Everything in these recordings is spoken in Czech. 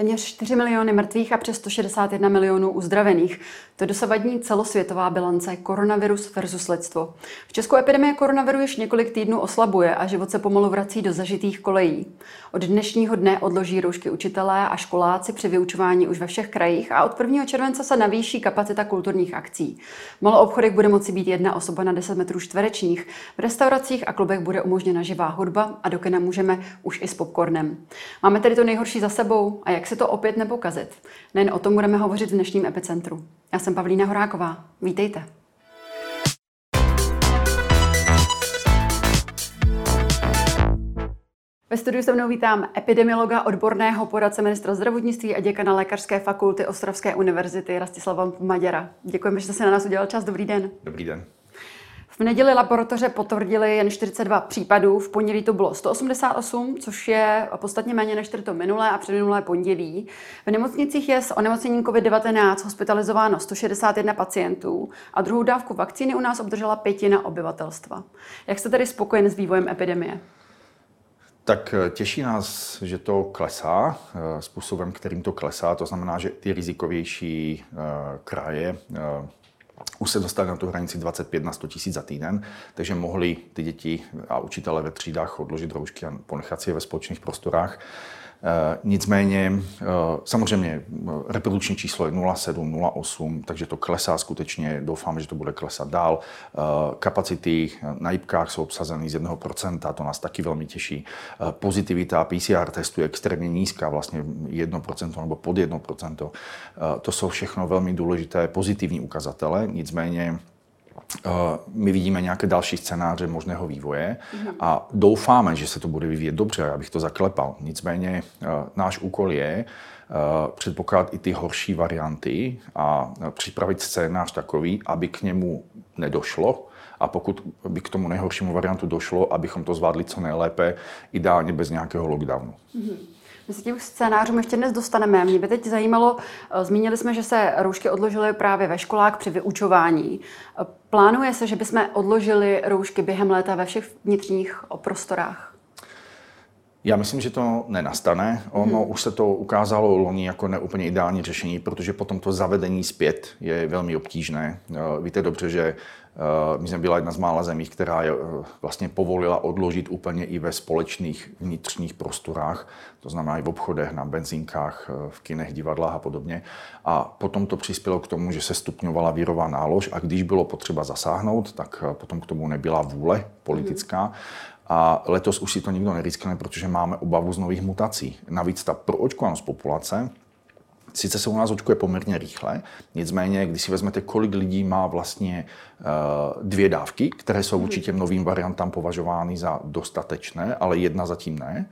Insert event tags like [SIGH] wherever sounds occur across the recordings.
Téměř 4 miliony mrtvých a přes 161 milionů uzdravených. To je dosavadní celosvětová bilance koronavirus versus lidstvo. V Česku epidemie koronaviru již několik týdnů oslabuje a život se pomalu vrací do zažitých kolejí. Od dnešního dne odloží roušky učitelé a školáci při vyučování už ve všech krajích a od 1. července se navýší kapacita kulturních akcí. V maloobchodech bude moci být jedna osoba na 10 metrů čtverečních, v restauracích a klubech bude umožněna živá hudba a do kina můžeme už i s popcornem. Máme tedy to nejhorší za sebou a jak se to opět nepokazit. Nejen o tom budeme hovořit v dnešním epicentru. Já jsem Pavlína Horáková. Vítejte. Ve studiu se mnou vítám epidemiologa, odborného poradce ministra zdravotnictví a děkana Lékařské fakulty Ostravské univerzity Rastislava Maďara. Děkujeme, že jste si na nás udělal čas. Dobrý den. Dobrý den. V neděli laboratoře potvrdili jen 42 případů, v pondělí to bylo 188, což je podstatně méně než to minulé a předminulé pondělí. V nemocnicích je s onemocněním COVID-19 hospitalizováno 161 pacientů a druhou dávku vakcíny u nás obdržela pětina obyvatelstva. Jak jste tedy spokojen s vývojem epidemie? Tak eh, těší nás, že to klesá eh, způsobem, kterým to klesá. To znamená, že ty rizikovější eh, kraje už se dostali na tu hranici 25 na 100 tisíc za týden, takže mohli ty děti a učitele ve třídách odložit roušky a ponechat si je ve společných prostorách. Eh, nicméně eh, samozřejmě eh, reprodukční číslo je 0,7, 0,8, takže to klesá skutečně, doufám, že to bude klesat dál. Kapacity na jibkách jsou obsazeny z 1%, to nás taky velmi těší. Pozitivita PCR testu je extrémně nízká, vlastně 1% nebo pod 1%. To jsou všechno velmi důležité pozitivní ukazatele, nicméně my vidíme nějaké další scénáře možného vývoje a doufáme, že se to bude vyvíjet dobře, abych to zaklepal. Nicméně náš úkol je předpokládat i ty horší varianty a připravit scénář takový, aby k němu nedošlo, a pokud by k tomu nejhoršímu variantu došlo, abychom to zvládli co nejlépe, ideálně bez nějakého lockdownu. Mm-hmm. My se tím scénářům ještě dnes dostaneme. Mě by teď zajímalo, eh, zmínili jsme, že se roušky odložily právě ve školách při vyučování. Eh, plánuje se, že bychom odložili roušky během léta ve všech vnitřních prostorách? Já myslím, že to nenastane. Ono hmm. už se to ukázalo loni jako neúplně ideální řešení, protože potom to zavedení zpět je velmi obtížné. Eh, víte dobře, že my jsme byla jedna z mála zemí, která je, eh, vlastně povolila odložit úplně i ve společných vnitřních prostorách, to znamená i v obchodech, na benzínkách, eh, v kinech, divadlách a podobně. A potom to přispělo k tomu, že se stupňovala vírová nálož a když bylo potřeba zasáhnout, tak potom k tomu nebyla vůle politická. A letos už si to nikdo neriskne, protože máme obavu z nových mutací. Navíc ta proočkovanost populace Sice se u nás očkuje poměrně rychle, nicméně, když si vezmete, kolik lidí má vlastně uh, dvě dávky, které jsou vůči těm novým variantám považovány za dostatečné, ale jedna zatím ne,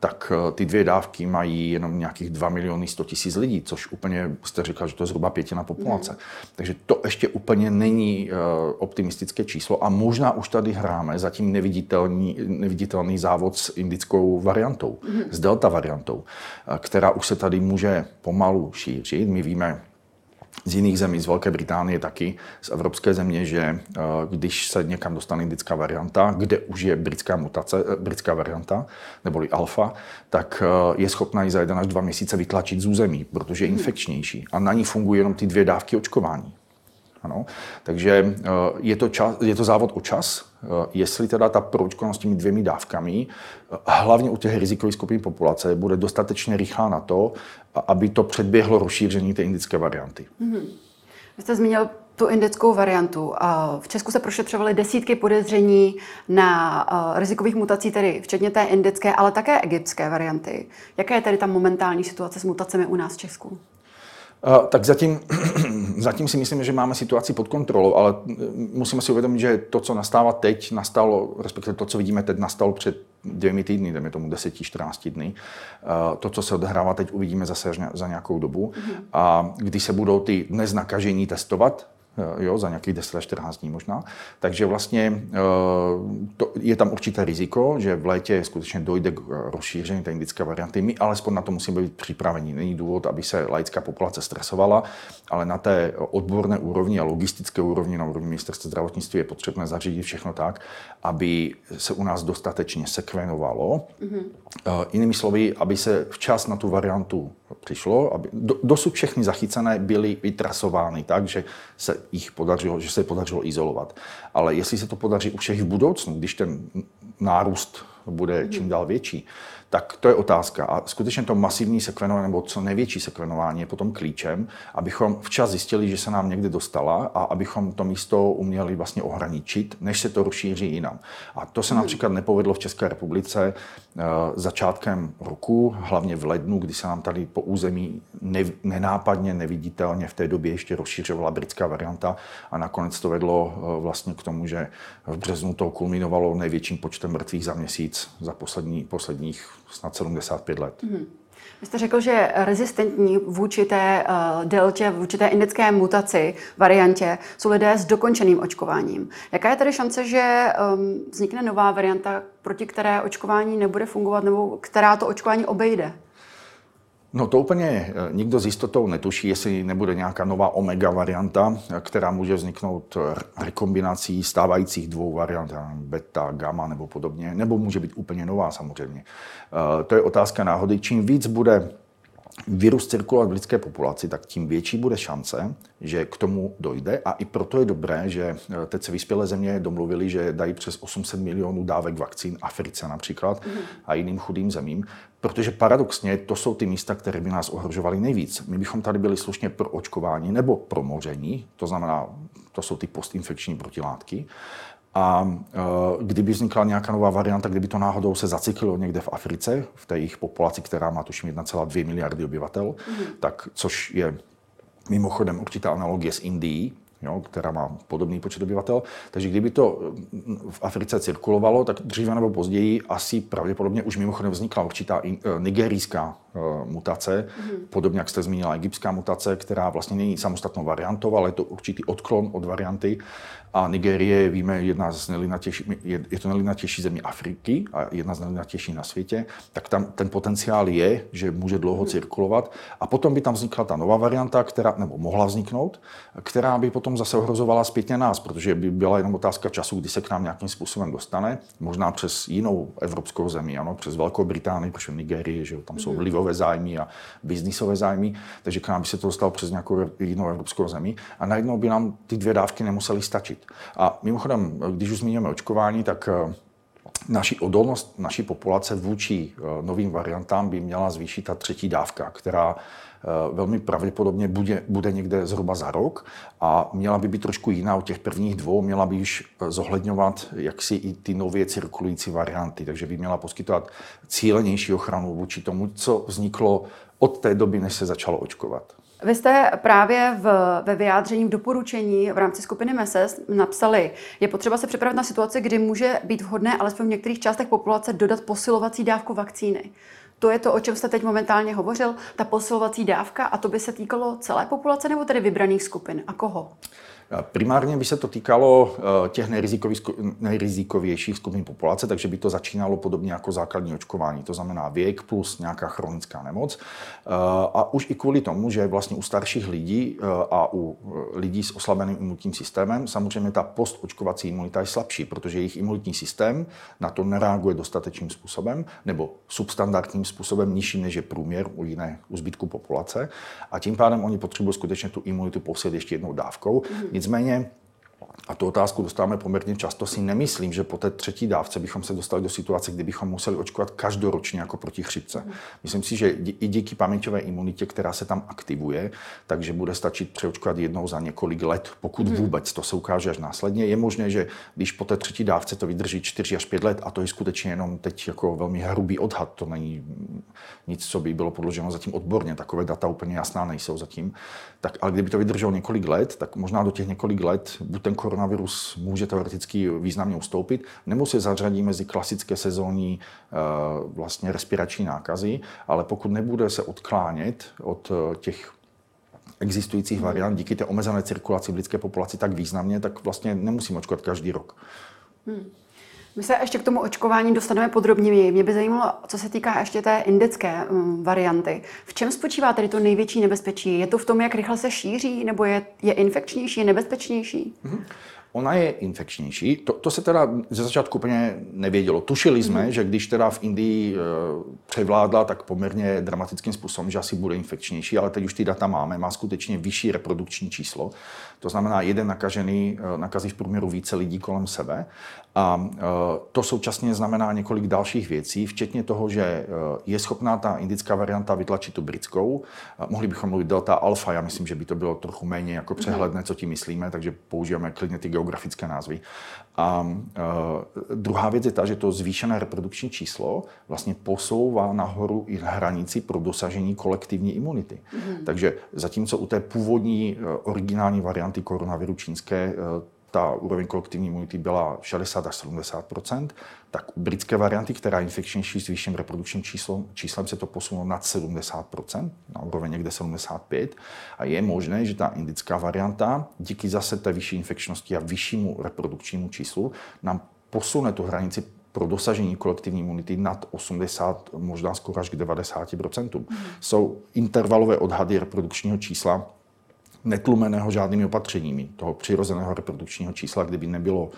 tak eh, ty dvě dávky mají jenom nějakých 2 miliony 100 tisíc lidí, což úplně jste říkal, že to je zhruba pětina populace. Mm. Takže to ještě úplně není uh, optimistické číslo a možná už tady hráme zatím neviditelný, neviditelný závod s indickou variantou, mm. s delta variantou, uh, která už se tady může pomalu šířit. My víme, z jiných zemí, z Velké Británie taky, z evropské země, že eh, když se někam dostane indická varianta, kde už je britská mutace, eh, britská varianta, neboli alfa, tak eh, je schopná ji za jeden až dva měsíce vytlačit z území, protože je infekčnější. A na ní fungují jenom ty dvě dávky očkování. Ano. Takže je to, čas, je to závod o čas, jestli teda ta proočkovanost těmi dvěmi dávkami, hlavně u těch rizikových skupin populace, bude dostatečně rychlá na to, aby to předběhlo rozšíření té indické varianty. Mm-hmm. Vy jste zmínil tu indickou variantu. V Česku se prošetřovaly desítky podezření na rizikových mutací, tedy včetně té indické, ale také egyptské varianty. Jaká je tedy ta momentální situace s mutacemi u nás v Česku? Tak zatím, [CLEARS THROAT] zatím si myslím, že máme situaci pod kontrolou, ale musíme si uvědomit, že to, co nastává teď, nastalo, respektive to, co vidíme teď, nastalo před dvěmi týdny, jdeme tomu 10-14 dny. To, co se odehrává teď, uvidíme zase za nějakou dobu. Mm-hmm. A když se budou ty dnes nakažení testovat, jo, za nějakých 10 až 14 dní možná. Takže vlastně eh, to, je tam určité riziko, že v létě skutečně dojde k rozšíření té indické varianty. My alespoň na to musíme být připraveni. Není důvod, aby se laická populace stresovala, ale na té odborné úrovni a logistické úrovni, na úrovni ministerstva zdravotnictví je potřebné zařídit všechno tak, aby se u nás dostatečně sekvenovalo. Mm-hmm. Jinými slovy, aby se včas na tu variantu přišlo, aby do, dosud všechny zachycené byly vytrasovány tak, že se jich podařilo, že se podařilo izolovat. Ale jestli se to podaří u všech v budoucnu, když ten nárůst bude čím dál větší, tak to je otázka. A skutečně to masivní sekvenování nebo co největší sekvenování je potom klíčem, abychom včas zjistili, že se nám někde dostala a abychom to místo uměli vlastně ohraničit, než se to rozšíří jinam. A to se například nepovedlo v České republice uh, začátkem roku, hlavně v lednu, kdy se nám tady po území ne, nenápadně, neviditelně v té době ještě rozšířovala britská varianta a nakonec to vedlo uh, vlastně k tomu, že v březnu to kulminovalo největším počtem mrtvých za měsíc za poslední, posledních snad 75 let. Mm-hmm. Vy jste řekl, že rezistentní vůči té uh, deltě, vůči té indické mutaci, variantě, jsou lidé s dokončeným očkováním. Jaká je tedy šance, že um, vznikne nová varianta, proti které očkování nebude fungovat, nebo která to očkování obejde? No to úplně eh, nikdo s jistotou netuší, jestli nebude nějaká nová omega varianta, která může vzniknout rekombinací stávajících dvou variant, beta, gamma nebo podobně, nebo může být úplně nová samozřejmě. Eh, to je otázka náhody. Čím víc bude virus cirkulovat v lidské populaci, tak tím větší bude šance, že k tomu dojde. A i proto je dobré, že eh, teď se vyspělé země domluvili, že dají přes 800 milionů dávek vakcín Africe například a jiným chudým zemím, protože paradoxně to jsou ty místa, které by nás ohrožovaly nejvíc. My bychom tady byli slušně pro očkování nebo pro moření, to znamená, to jsou ty postinfekční protilátky. A e, kdyby vznikla nějaká nová varianta, kdyby to náhodou se zacyklilo někde v Africe, v té jejich populaci, která má tuším 1,2 miliardy obyvatel, mm-hmm. tak což je mimochodem určitá analogie s Indií, jo, která má podobný počet obyvatel. Takže kdyby to v Africe cirkulovalo, tak dříve nebo později asi pravděpodobně už mimochodem vznikla určitá e, nigerijská mutace, mm-hmm. podobně jak jste zmínila egyptská mutace, která vlastně není samostatnou variantou, ale je to určitý odklon od varianty a Nigérie, víme, jedna z je, je to nelinatější země Afriky a jedna z nelinatějších na světě, tak tam ten potenciál je, že může dlouho hmm. cirkulovat. A potom by tam vznikla ta nová varianta, která, nebo mohla vzniknout, která by potom zase ohrozovala zpětně nás, protože by byla jenom otázka času, kdy se k nám nějakým způsobem dostane, možná přes jinou evropskou zemi, ano, přes Velkou Británii, protože v Nigerii, že tam jsou hmm. Vlivové zájmy a biznisové zájmy, takže k nám by se to dostalo přes nějakou jinou evropskou zemi a najednou by nám ty dvě dávky nemusely stačit. A mimochodem, když už zmíníme očkování, tak eh, naší odolnost naší populace vůči eh, novým variantám by měla zvýšit ta třetí dávka, která velmi pravděpodobně bude, bude někde zhruba za rok a měla by být trošku jiná od těch prvních dvou, měla by už zohledňovat jaksi i ty nově cirkulující varianty, takže by měla poskytovat cílenější ochranu vůči tomu, co vzniklo od té doby, než se začalo očkovat. Vy jste právě v, ve vyjádření v doporučení v rámci skupiny MESES napsali, je potřeba se připravit na situaci, kdy může být vhodné alespoň v některých částech populace dodat posilovací dávku vakcíny. To je to, o čem jste teď momentálně hovořil, ta posilovací dávka a to by se týkalo celé populace nebo tedy vybraných skupin a koho? Primárně by se to týkalo eh, těch nejrizikovějších skupin populace, takže by to začínalo podobně jako základní očkování, to znamená věk plus nějaká chronická nemoc. Eh, a už i kvůli tomu, že vlastně u starších lidí eh, a u lidí s oslabeným imunitním systémem samozřejmě ta postočkovací imunita je slabší, protože jejich imunitní systém na to nereaguje dostatečným způsobem nebo substandardním způsobem nižší než je průměr u jiné u zbytku populace. A tím pádem oni potřebují skutečně tu imunitu posílit ještě jednou dávkou. Mm-hmm. Nicméně a tu otázku dostáváme poměrně často, si nemyslím, že po té třetí dávce bychom se dostali do situace, kdy bychom museli očkovat každoročně jako proti chřipce. Myslím si, že i díky paměťové imunitě, která se tam aktivuje, takže bude stačit přeočkovat jednou za několik let, pokud hmm. vůbec. To se ukáže až následně. Je možné, že když po té třetí dávce to vydrží 4 až 5 let, a to je skutečně jenom teď jako velmi hrubý odhad, to není nic, co by bylo podloženo zatím odborně, takové data úplně jasná nejsou zatím, tak ale kdyby to vydrželo několik let, tak možná do těch několik let buď ten koronavirus může teoreticky významně ustoupit, nebo se zařadí mezi klasické sezónní eh, vlastně respirační nákazy, ale pokud nebude se odklánět od eh, těch existujících variant díky té omezené cirkulaci v lidské populaci tak významně, tak vlastně nemusím očkovat každý rok. Hmm. My se ještě k tomu očkování dostaneme podrobněji. Mě by zajímalo, co se týká ještě té indické um, varianty. V čem spočívá tedy to největší nebezpečí? Je to v tom, jak rychle se šíří, nebo je, je infekčnější, je nebezpečnější? Mm-hmm. Ona je infekčnější. To, to se teda ze začátku úplně nevědělo. Tušili jsme, mm. že když teda v Indii e, převládla tak poměrně dramatickým způsobem, že asi bude infekčnější, ale teď už ty data máme, má skutečně vyšší reprodukční číslo. To znamená, jeden nakažený e, nakazí v průměru více lidí kolem sebe. A e, to současně znamená několik dalších věcí, včetně toho, že e, je schopná ta indická varianta vytlačit tu britskou. Mohli bychom mluvit delta alfa, já myslím, že by to bylo trochu méně jako přehledné, co tím myslíme, takže používáme klidně ty geografické názvy. A uh, druhá věc je ta, že to zvýšené reprodukční číslo vlastně posouvá nahoru i hranici pro dosažení kolektivní imunity. Mm. Takže zatímco u té původní originální varianty koronaviru čínské ta úroveň kolektivní imunity byla 60 až 70% tak u britské varianty, která je infekčnější s vyšším reprodukčním číslem, číslem se to posunulo nad 70% na úroveň někde 75 a je možné, že ta indická varianta díky zase té vyšší infekčnosti a vyššímu reprodukčnímu číslu nám posune tu hranici pro dosažení kolektivní imunity nad 80, možná skoro až k 90 mm. Jsou intervalové odhady reprodukčního čísla netlumeného žádnými opatřeními toho přirozeného reprodukčního čísla, kdyby nebylo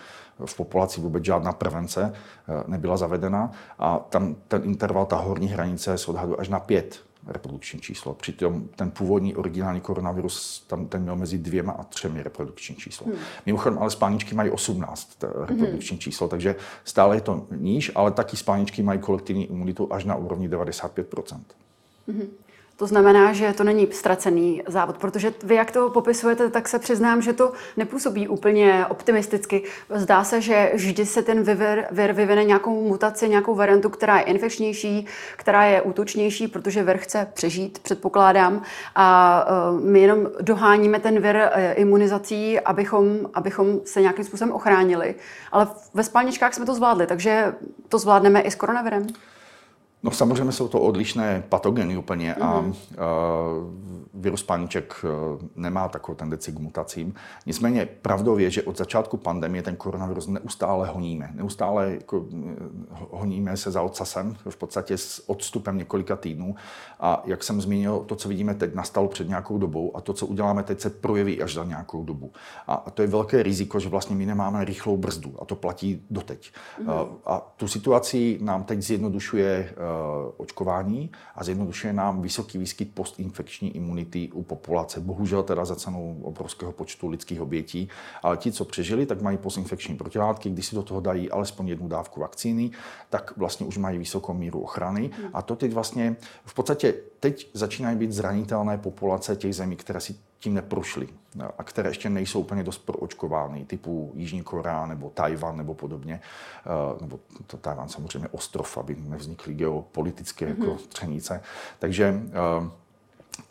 v populaci vůbec žádná prevence, eh, nebyla zavedena. A tam ten interval, ta horní hranice se odhaduje až na pět reprodukční číslo. Přitom ten původní originální koronavirus tam ten měl mezi dvěma a třemi reprodukční číslo. Hmm. Mimochodem, ale spáničky mají 18 reprodukční hmm. číslo, takže stále je to níž, ale taky spáničky mají kolektivní imunitu až na úrovni 95 hmm. To znamená, že to není ztracený závod, protože vy, jak to popisujete, tak se přiznám, že to nepůsobí úplně optimisticky. Zdá se, že vždy se ten vir, vir vyvine nějakou mutaci, nějakou variantu, která je infekčnější, která je útočnější, protože vir chce přežít, předpokládám. A uh, my jenom doháníme ten vir uh, imunizací, abychom, abychom se nějakým způsobem ochránili. Ale ve spalničkách jsme to zvládli, takže to zvládneme i s koronavirem. No samozřejmě jsou to odlišné patogeny úplně a uh, virus paniček nemá takovou tendenci k mutacím. Nicméně pravdou je, že od začátku pandemie ten koronavirus neustále honíme. Neustále jako, honíme se za ocasem, v podstatě s odstupem několika týdnů. A jak jsem zmínil, to, co vidíme teď, nastalo před nějakou dobou a to, co uděláme teď, se projeví až za nějakou dobu. A, a to je velké riziko, že vlastně my nemáme rychlou brzdu a to platí doteď. Mm-hmm. A, a tu situaci nám teď zjednodušuje očkování a zjednodušuje nám vysoký výskyt postinfekční imunity u populace. Bohužel teda za cenu obrovského počtu lidských obětí, ale ti, co přežili, tak mají postinfekční protilátky, když si do toho dají alespoň jednu dávku vakcíny, tak vlastně už mají vysokou míru ochrany. Hmm. A to teď vlastně v podstatě teď začínají být zranitelné populace těch zemí, které si tím neprošly a které ještě nejsou úplně dost proočkovány, typu Jižní Korea nebo Tajvan nebo podobně, eh, nebo to Tajvan samozřejmě ostrov, aby nevznikly geopolitické mm-hmm. jako třenice. Takže eh,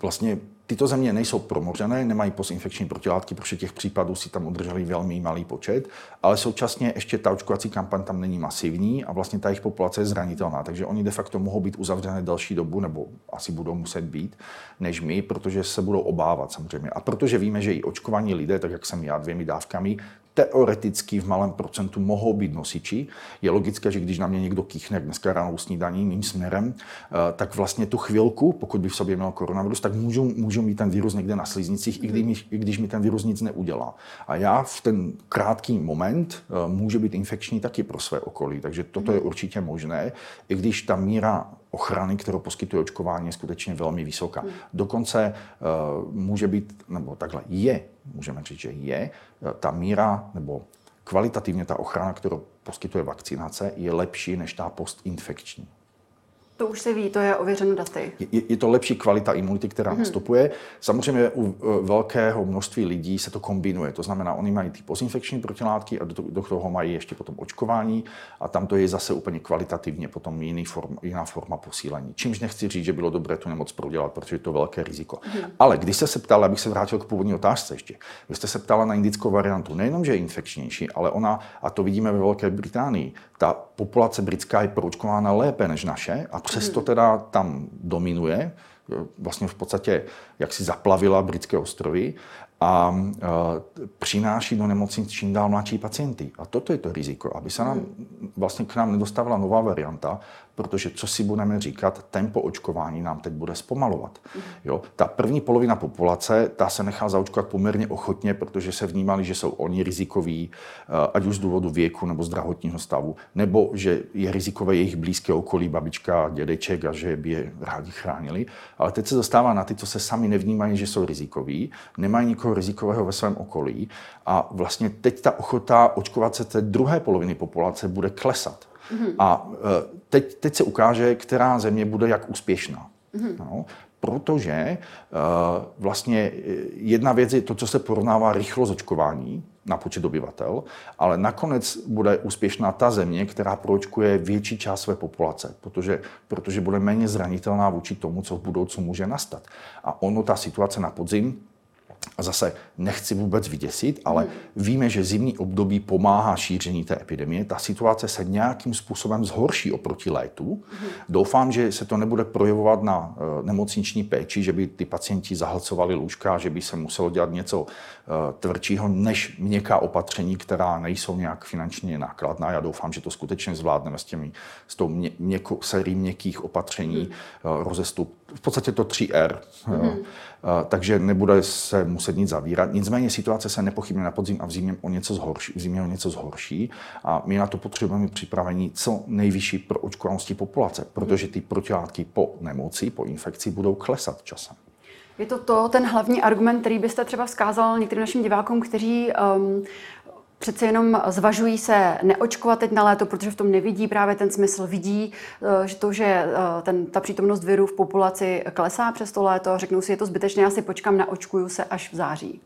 vlastně Tyto země nejsou promořené, nemají postinfekční protilátky, protože těch případů si tam udrželi velmi malý počet, ale současně ještě ta očkovací kampaň tam není masivní a vlastně ta jejich populace je zranitelná, takže oni de facto mohou být uzavřené další dobu, nebo asi budou muset být, než my, protože se budou obávat samozřejmě. A protože víme, že i očkovaní lidé, tak jak jsem já dvěmi dávkami, teoreticky v malém procentu mohou být nosiči. Je logické, že když na mě někdo kýchne dneska ráno snídaní mým směrem, eh, tak vlastně tu chvilku, pokud by v sobě měl koronavirus, tak můžu, můžu mít ten virus někde na sliznicích, i když, mi, i když mi ten virus nic neudělá. A já v ten krátký moment eh, může být infekční taky pro své okolí. Takže toto je určitě možné, i když ta míra ochrany, kterou poskytuje očkování, je skutečně velmi vysoká. Dokonce uh, může být, nebo takhle je, můžeme říct, že je, uh, ta míra nebo kvalitativně ta ochrana, kterou poskytuje vakcinace, je lepší než ta postinfekční. To už se ví, to je ověřeno daty. Je, je to lepší kvalita imunity, která mm-hmm. nastupuje. Samozřejmě u e, velkého množství lidí se to kombinuje. To znamená, oni mají ty pozinfekční protilátky a do, do toho mají ještě potom očkování a tam to je zase úplně kvalitativně potom jiný form, jiná forma posílení. Čímž nechci říct, že bylo dobré tu nemoc prodělat, protože je to velké riziko. Mm-hmm. Ale když jste se ptala, abych se vrátil k původní otázce ještě, vy jste se ptala na indickou variantu, nejenom, že je infekčnější, ale ona, a to vidíme ve Velké Británii, ta populace britská je proočkována lépe než naše a přesto teda tam dominuje, vlastně v podstatě jak si zaplavila britské ostrovy a přináší do nemocnic čím dál mladší pacienty. A toto je to riziko, aby se nám vlastně k nám nedostavila nová varianta, protože co si budeme říkat, tempo očkování nám teď bude zpomalovat. Jo? Ta první polovina populace, ta se nechá zaočkovat poměrně ochotně, protože se vnímali, že jsou oni rizikoví, eh, ať už z důvodu věku nebo zdravotního stavu, nebo že je rizikové jejich blízké okolí, babička, dědeček a že by je rádi chránili. Ale teď se dostává na ty, co se sami nevnímají, že jsou rizikoví, nemají nikoho rizikového ve svém okolí a vlastně teď ta ochota očkovat se té druhé poloviny populace bude klesat. Mm-hmm. A e, teď, teď se ukáže, která země bude jak úspěšná. Mm-hmm. No, protože uh, vlastně e, jedna věc je to, co se porovnává rychlost očkování na počet obyvatel, ale nakonec bude úspěšná ta země, která proočkuje větší část své populace, protože, protože bude méně zranitelná vůči tomu, co v budoucnu může nastat. A ono, ta situace na podzim, a zase nechci vůbec vyděsit, ale hmm. víme, že zimní období pomáhá šíření té epidemie. Ta situace se nějakým způsobem zhorší oproti létu. Hmm. Doufám, že se to nebude projevovat na uh, nemocniční péči, že by ty pacienti zahlcovali lůžka, že by se muselo dělat něco uh, tvrdšího než měkká opatření, která nejsou nějak finančně nákladná. Já doufám, že to skutečně zvládneme s, těmi, s tou mě, měko, sérií měkkých opatření, hmm. uh, rozestup. V podstatě to 3R. Hmm. Takže nebude se muset nic zavírat. Nicméně situace se nepochybně na podzim a v zimě o něco zhorší, v zimě o něco zhorší a my na to potřebujeme připravení co nejvyšší pro očkovanosti populace, protože ty protilátky po nemoci, po infekci budou klesat časem. Je to to, ten hlavní argument, který byste třeba vzkázal některým našim divákům, kteří um, přece jenom zvažují se neočkovat teď na léto, protože v tom nevidí právě ten smysl. Vidí, eh, že to, že eh, ten, ta přítomnost viru v populaci klesá přes to léto, řeknou si, je to zbytečné, já si počkám, naočkuju se až v září.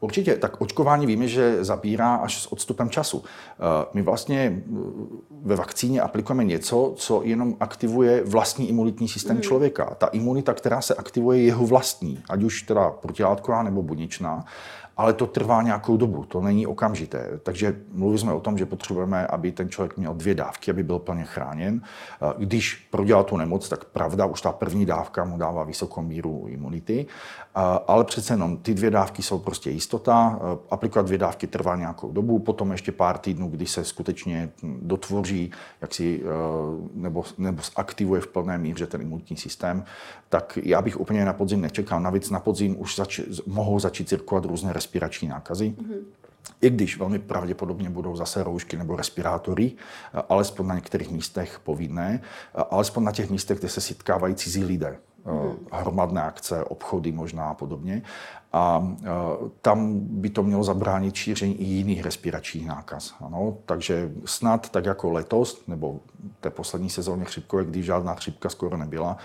Určitě, tak očkování víme, že zabírá až s odstupem času. Eh, my vlastně ve vakcíně aplikujeme něco, co jenom aktivuje vlastní imunitní systém mm. člověka. Ta imunita, která se aktivuje, je jeho vlastní, ať už teda protilátková nebo buněčná ale to trvá nějakou dobu, to není okamžité. Takže mluvili jsme o tom, že potřebujeme, aby ten člověk měl dvě dávky, aby byl plně chráněn. Když prodělá tu nemoc, tak pravda, už ta první dávka mu dává vysokou míru imunity, ale přece jenom ty dvě dávky jsou prostě jistota. Aplikovat dvě dávky trvá nějakou dobu, potom ještě pár týdnů, kdy se skutečně dotvoří, jak si, nebo, nebo aktivuje v plné míře ten imunitní systém, tak já bych úplně na podzim nečekal. Navíc na podzim už zač- mohou začít cirkulovat různé respirační nákazy. Mm-hmm. I když velmi pravděpodobně budou zase roušky nebo respirátory, alespoň na některých místech povinné, alespoň na těch místech, kde se setkávají cizí lidé. Mm. hromadné akce, obchody možná a podobně. A tam by to mělo zabránit šíření i jiných respiračních nákaz. Ano? Takže snad tak jako letos, nebo té poslední sezóně chřipkové, kdy žádná chřipka skoro nebyla,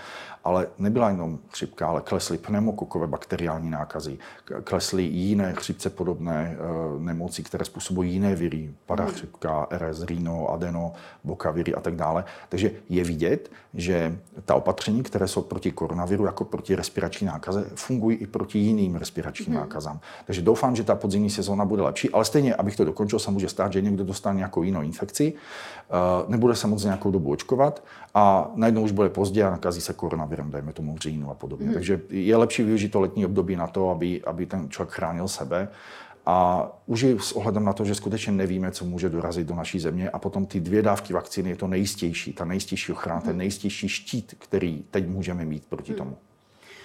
ale nebyla jenom chřipka, ale klesly pneumokokové bakteriální nákazy, klesly jiné chřipce podobné e, nemoci, které způsobují jiné viry, parachřipka, RS, rino, adeno, bokaviry a tak dále. Takže je vidět, že ta opatření, které jsou proti koronaviru jako proti respirační nákaze, fungují i proti jiným respiračním hmm. nákazám. Takže doufám, že ta podzimní sezóna bude lepší, ale stejně, abych to dokončil, se může stát, že někdo dostane nějakou jinou infekci, e, nebude se moc nějakou dobu očkovat a najednou už bude pozdě a nakazí se koronavirem, dejme tomu v říjnu a podobně. Hmm. Takže je lepší využít to letní období na to, aby, aby ten člověk chránil sebe. A už i s ohledem na to, že skutečně nevíme, co může dorazit do naší země a potom ty dvě dávky vakcíny je to nejistější, ta nejistější ochrana, ten nejistější štít, který teď můžeme mít proti hmm. tomu.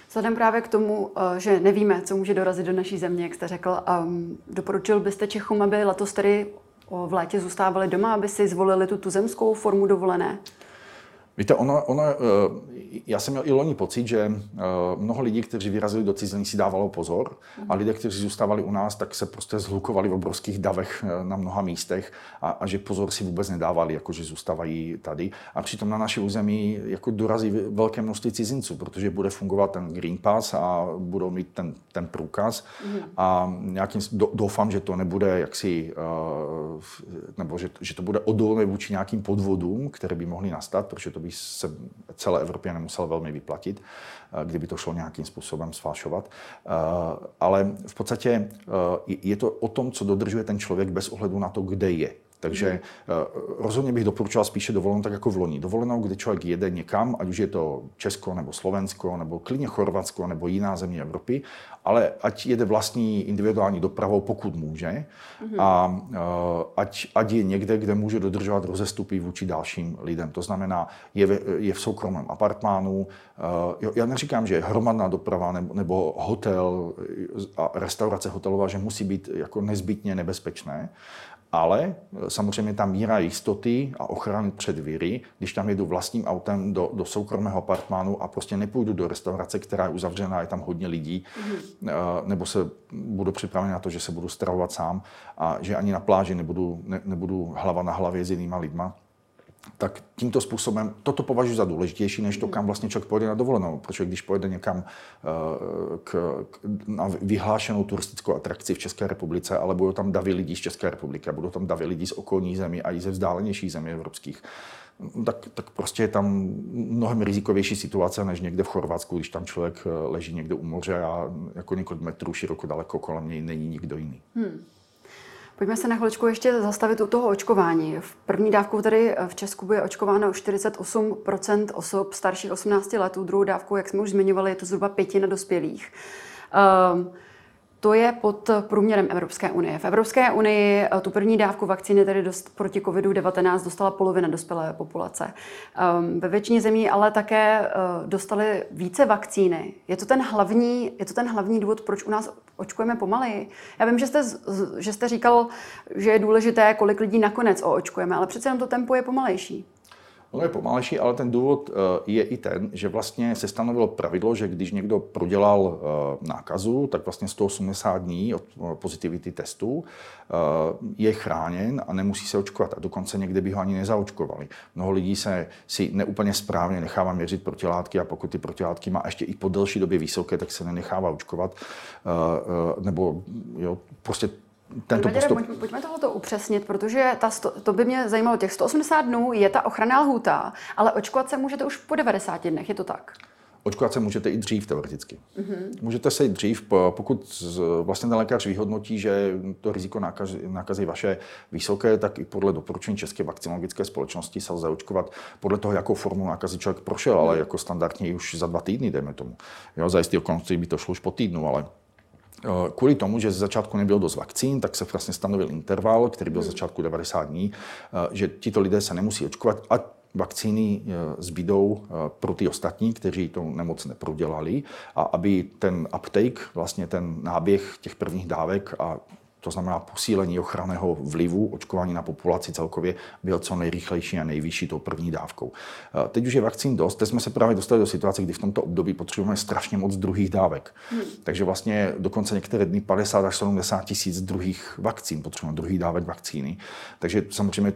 Vzhledem právě k tomu, eh, že nevíme, co může dorazit do naší země, jak jste řekl, um, doporučil byste Čechům, aby letos tedy v létě zůstávali doma, aby si zvolili tu tuzemskou formu dovolené? Víte, ono, ono, eh, já jsem měl i loni pocit, že eh, mnoho lidí, kteří vyrazili do ciziny, si dávalo pozor a lidé, kteří zůstávali u nás, tak se prostě zhlukovali v obrovských davech eh, na mnoha místech a, a že pozor si vůbec nedávali, jako že zůstávají tady. A přitom na naší území jako dorazí velké množství cizinců, protože bude fungovat ten Green Pass a budou mít ten, ten průkaz a nějakým, doufám, že to nebude jaksi, nebo že, že to bude odolné vůči nějakým podvodům, které by mohly nastat, protože to by se celé Evropě nemusel velmi vyplatit, eh, kdyby to šlo nějakým způsobem sfalšovat. Eh, ale v podstatě eh, je to o tom, co dodržuje ten člověk bez ohledu na to, kde je. Takže mm. rozhodně bych doporučoval spíše dovolenou tak jako v loni. Dovolenou, kdy člověk jede někam, ať už je to Česko nebo Slovensko, nebo klidně Chorvatsko, nebo jiná země Evropy, ale ať jede vlastní individuální dopravou, pokud může, mm. a ať, ať je někde, kde může dodržovat rozestupy vůči dalším lidem. To znamená, je v, je v soukromém apartmánu. Já neříkám, že hromadná doprava nebo, nebo hotel a restaurace hotelová, že musí být jako nezbytně nebezpečné, ale samozřejmě ta míra jistoty a ochrany před viry, když tam jedu vlastním autem do, do soukromého apartmánu a prostě nepůjdu do restaurace, která je uzavřená, je tam hodně lidí, mm. nebo se budu připraven na to, že se budu stravovat sám a že ani na pláži nebudu, ne, nebudu hlava na hlavě s jinýma lidma, tak tímto způsobem toto považuji za důležitější, než to, kam vlastně člověk pojede na dovolenou. Protože když pojede někam eh, k, k, na vyhlášenou turistickou atrakci v České republice, ale budou tam davy lidí z České republiky, a budou tam davy lidí z okolních zemí a i ze vzdálenějších zemí evropských, tak, tak prostě je tam mnohem rizikovější situace, než někde v Chorvatsku, když tam člověk eh, leží někde u moře a jako několik metrů široko daleko kolem něj není nikdo jiný. Hmm. Pojďme se na chviličku ještě zastavit u toho očkování. V první dávku tady v Česku bude očkováno 48% osob starších 18 let, druhou dávku, jak jsme už zmiňovali, je to zhruba pětina dospělých. Um, to je pod průměrem Evropské unie. V Evropské unii eh, tu první dávku vakcíny tedy dost proti COVID-19 dostala polovina dospělé populace. Um, ve většině zemí ale také uh, dostali více vakcíny. Je to, ten hlavní, je to ten hlavní důvod, proč u nás očkujeme pomaleji? Já vím, že jste, že jste říkal, že je důležité, kolik lidí nakonec očkujeme, ale přece jenom to tempo je pomalejší. Ono je pomalejší, ale ten důvod eh, je i ten, že vlastně se stanovilo pravidlo, že když někdo prodělal eh, nákazu, tak vlastně 180 dní od eh, pozitivity testu je chráněn a nemusí se očkovat. A dokonce někde by ho ani nezaočkovali. Mnoho lidí se si neúplně správně nechává měřit protilátky a pokud ty protilátky má ještě i po delší době vysoké, tak se nenechává očkovat. Nebo jo, prostě tento pojďme, postup. Pojďme tohoto upřesnit, protože ta sto, to by mě zajímalo. Těch 180 dnů je ta ochranná lhůta, ale očkovat se můžete už po 90 dnech, je to tak? Očkovat se můžete i dřív teoreticky. Mm-hmm. Můžete se i dřív, pokud vlastně ten lékař vyhodnotí, že to riziko nákazy, nákazy vaše vysoké, tak i podle doporučení České vakcinologické společnosti se lze očkovat podle toho, jakou formu nákazy člověk prošel, ale jako standardně už za dva týdny, dejme tomu. Jo, za jistý okolností by to šlo už po týdnu, ale kvůli tomu, že z začátku nebylo dost vakcín, tak se vlastně stanovil interval, který byl z začátku 90 dní, eh, že tito lidé se nemusí očkovat a vakcíny eh, zbydou pro ty ostatní, kteří to nemoc neprodělali. A aby ten uptake, vlastně ten náběh těch prvních dávek a to znamená posílení ochranného vlivu očkování na populaci celkově, byl co nejrychlejší a nejvyšší tou první dávkou. Eh, teď už je vakcín dost, teď jsme se právě dostali do situace, kdy v tomto období potřebujeme strašně moc druhých dávek. Hmm. Takže vlastně dokonce některé dny 50 až 70 tisíc druhých vakcín, potřebujeme druhých dávek vakcíny. Takže samozřejmě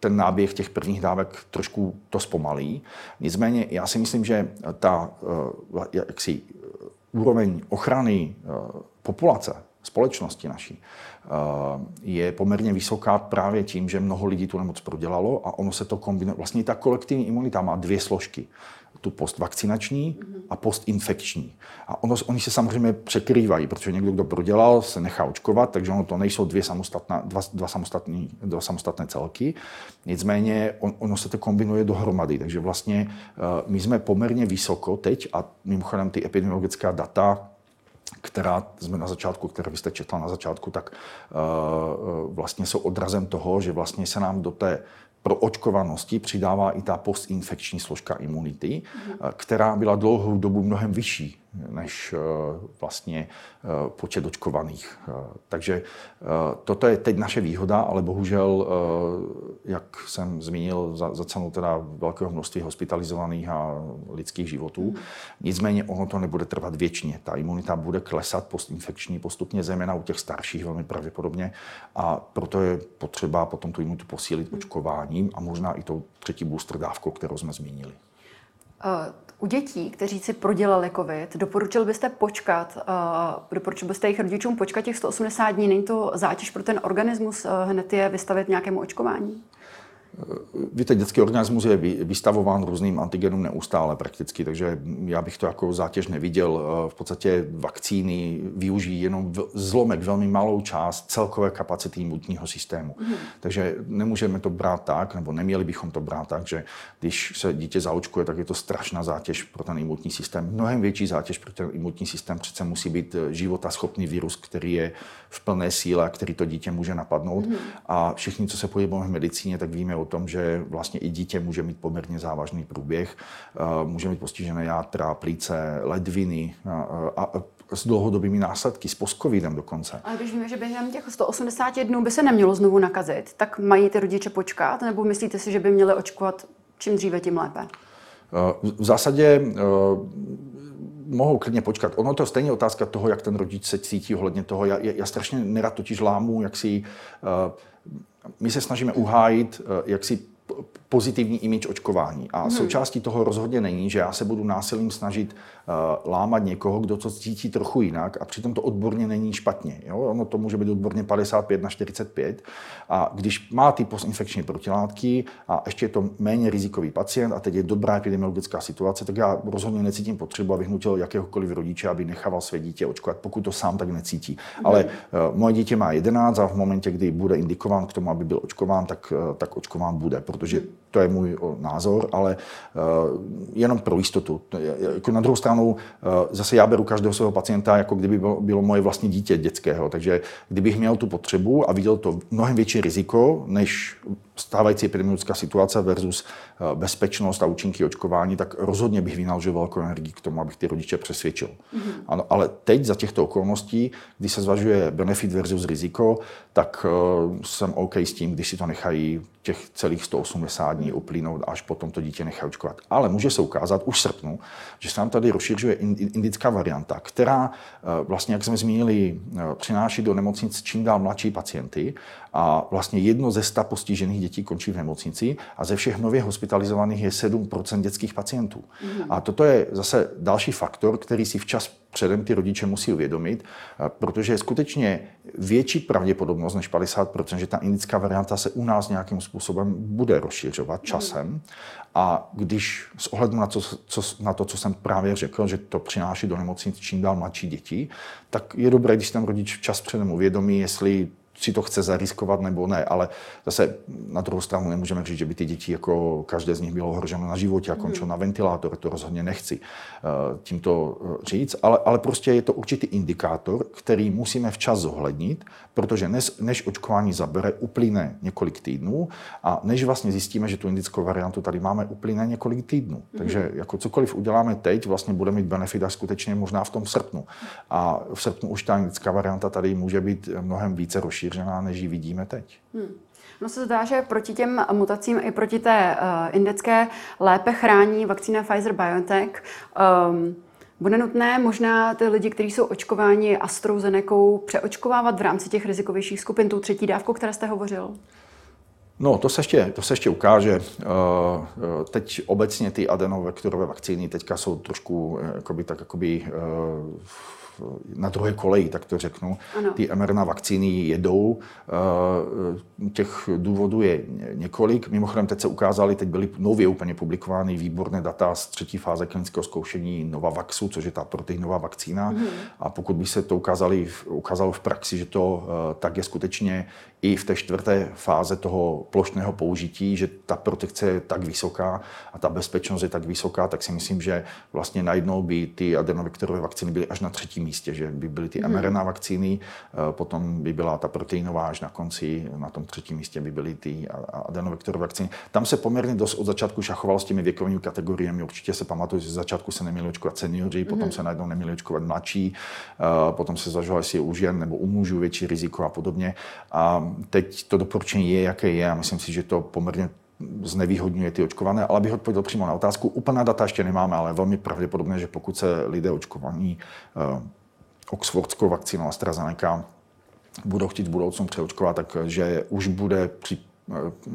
ten náběh těch prvních dávek trošku to zpomalí. Nicméně já si myslím, že ta eh, jaksi, úroveň ochrany eh, populace společnosti naší eh, je poměrně vysoká právě tím, že mnoho lidí tu nemoc prodělalo a ono se to kombinuje. Vlastně ta kolektivní imunita má dvě složky. Tu postvakcinační a postinfekční. A ono, oni se samozřejmě překrývají, protože někdo, kdo prodělal, se nechá očkovat, takže ono to nejsou dvě samostatná, dva, dva, samostatný, dva samostatné celky. Nicméně on, ono se to kombinuje dohromady. Takže vlastně uh, my jsme poměrně vysoko teď a mimochodem ty epidemiologická data která jsme na začátku, které vy jste četla na začátku, tak uh, vlastně jsou odrazem toho, že vlastně se nám do té pro očkovanosti přidává i ta postinfekční složka imunity, mm. která byla dlouhou dobu mnohem vyšší než eh, vlastně eh, počet očkovaných. Eh, takže toto je teď naše výhoda, ale bohužel, jak jsem zmínil, za, za cenu teda velkého množství hospitalizovaných a lidských životů. Hmm. Nicméně ono to nebude trvat věčně. Ta imunita bude klesat postinfekční postupně, zejména u těch starších velmi pravděpodobně. A proto je potřeba potom tu imunitu posílit očkováním a možná i tou třetí booster dávkou, kterou jsme zmínili. Uh, u dětí, kteří si prodělali COVID, doporučil byste počkat, uh, doporučil byste jejich rodičům počkat těch 180 dní? Není to zátěž pro ten organismus uh, hned je vystavit nějakému očkování? Víte, dětský organismus je vystavován různým antigenům neustále prakticky, takže já bych to jako zátěž neviděl. V podstatě vakcíny využijí jenom zlomek, velmi malou část celkové kapacity imunitního systému. Mm. Takže nemůžeme to brát tak, nebo neměli bychom to brát tak, že když se dítě zaočkuje, tak je to strašná zátěž pro ten imunitní systém. Mnohem větší zátěž pro ten imunitní systém přece musí být životaschopný virus, který je v plné síle, který to dítě může napadnout. Mm. A všichni, co se pohybujeme v medicíně, tak víme o tom, že vlastně i dítě může mít poměrně závažný průběh, může mít postižené játra, plíce, ledviny a, a s dlouhodobými následky, s postcovidem dokonce. Ale když víme, že během těch 180 dnů by se nemělo znovu nakazit, tak mají ty rodiče počkat, nebo myslíte si, že by měli očkovat čím dříve, tím lépe? V zásadě mohou klidně počkat. Ono to je stejně otázka toho, jak ten rodič se cítí ohledně toho. Já, já strašně nerad totiž lámu, jak si my se snažíme uhájit, jak si pozitivní image očkování. A hmm. součástí toho rozhodně není, že já se budu násilím snažit lámat někoho, kdo to cítí trochu jinak a přitom to odborně není špatně. Jo? Ono to může být odborně 55 na 45. A když má ty postinfekční protilátky a ještě je to méně rizikový pacient a teď je dobrá epidemiologická situace, tak já rozhodně necítím potřebu, abych nutil jakéhokoliv rodiče, aby nechával své dítě očkovat, pokud to sám tak necítí. Hmm. Ale uh, moje dítě má 11 a v momentě, kdy bude indikován k tomu, aby byl očkován, tak, uh, tak očkován bude, protože to je můj názor, ale uh, jenom pro jistotu. Jako na druhou stranu, uh, zase já beru každého svého pacienta, jako kdyby bylo, bylo moje vlastní dítě dětského. Takže kdybych měl tu potřebu a viděl to mnohem větší riziko, než stávající epidemiologická situace versus eh, bezpečnost a účinky očkování, tak rozhodně bych vynaložil velkou energii k tomu, abych ty rodiče přesvědčil. Mm-hmm. Ano, ale teď za těchto okolností, kdy se zvažuje benefit versus riziko, tak uh, jsem OK s tím, když si to nechají těch celých 180 dní uplynout, až potom to dítě nechají očkovat. Ale může se ukázat už v srpnu, že se nám tady rozšiřuje indická varianta, která uh, vlastně, jak jsme zmínili, uh, přináší do nemocnic čím dál mladší pacienty a vlastně jedno ze sta postižených dětí končí v nemocnici a ze všech nově hospitalizovaných je 7% dětských pacientů. Mm. A toto je zase další faktor, který si včas předem ty rodiče musí uvědomit, protože je skutečně větší pravděpodobnost než 50%, že ta indická varianta se u nás nějakým způsobem bude rozšiřovat časem. A když s ohledem na, to, co, na to, co jsem právě řekl, že to přináší do nemocnic čím dál mladší děti, tak je dobré, když ten rodič včas předem uvědomí, jestli si to chce zariskovat nebo ne, ale zase na druhou stranu nemůžeme říct, že by ty děti, jako každé z nich bylo ohroženo na životě a mhm. končilo na ventilátor, to rozhodně nechci eh, tímto eh, říct, ale, ale prostě je to určitý indikátor, který musíme včas zohlednit, protože než, než očkování zabere, uplyne několik týdnů a než vlastně zjistíme, že tu indickou variantu tady máme, uplyne několik týdnů. Mm-hmm. Takže jako cokoliv uděláme teď, vlastně bude mít benefit až skutečně možná v tom srpnu. A v srpnu už ta indická varianta tady může být mnohem více rozšířená, než ji vidíme teď. Hmm. No se zdá, že proti těm mutacím i proti té uh, indické lépe chrání vakcína Pfizer-BioNTech. Um, bude nutné možná ty lidi, kteří jsou očkováni AstraZeneca, přeočkovávat v rámci těch rizikovějších skupin tou třetí dávkou, které jste hovořil? No, to se ještě, to se ještě ukáže. Eh, eh, teď obecně ty adenovektorové vakcíny teďka jsou trošku jakoby, tak jakoby, na druhé koleji, tak to řeknu. Ano. Ty mRNA vakcíny jedou. Eh, těch důvodů je několik. Mimochodem teď se ukázaly, teď byly nově úplně publikovány výborné data z třetí fáze klinického zkoušení Novavaxu, což je ta proteinová vakcína. Mm. A pokud by se to ukázali, ukázalo v praxi, že to eh, tak je skutečně i v té čtvrté fáze toho plošného použití, že ta protekce je tak vysoká a ta bezpečnost je tak vysoká, tak si myslím, že vlastně najednou by ty adenovektorové vakcíny byly až na třetím místě, že by byly ty mRNA vakcíny, eh, potom by byla ta proteinová až na konci, na tom třetím místě by byly ty adenovektorové vakcíny. Tam se poměrně dost od začátku šachoval s těmi věkovými kategoriemi. Určitě se pamatuju, že z začátku se neměli očkovat seniori, potom mm. se najednou neměli očkovat mladší, eh, potom se zvažovalo, jestli je u žen nebo u mužů větší riziko a podobně. A teď to doporučení je, jaké je a myslím si, že to poměrně znevýhodňuje ty očkované, ale bych odpověděl přímo na otázku. Úplná data ještě nemáme, ale velmi pravděpodobné, že pokud se lidé očkovaní uh, oxfordskou vakcínou AstraZeneca budou chtít v budoucnu přeočkovat, takže už bude při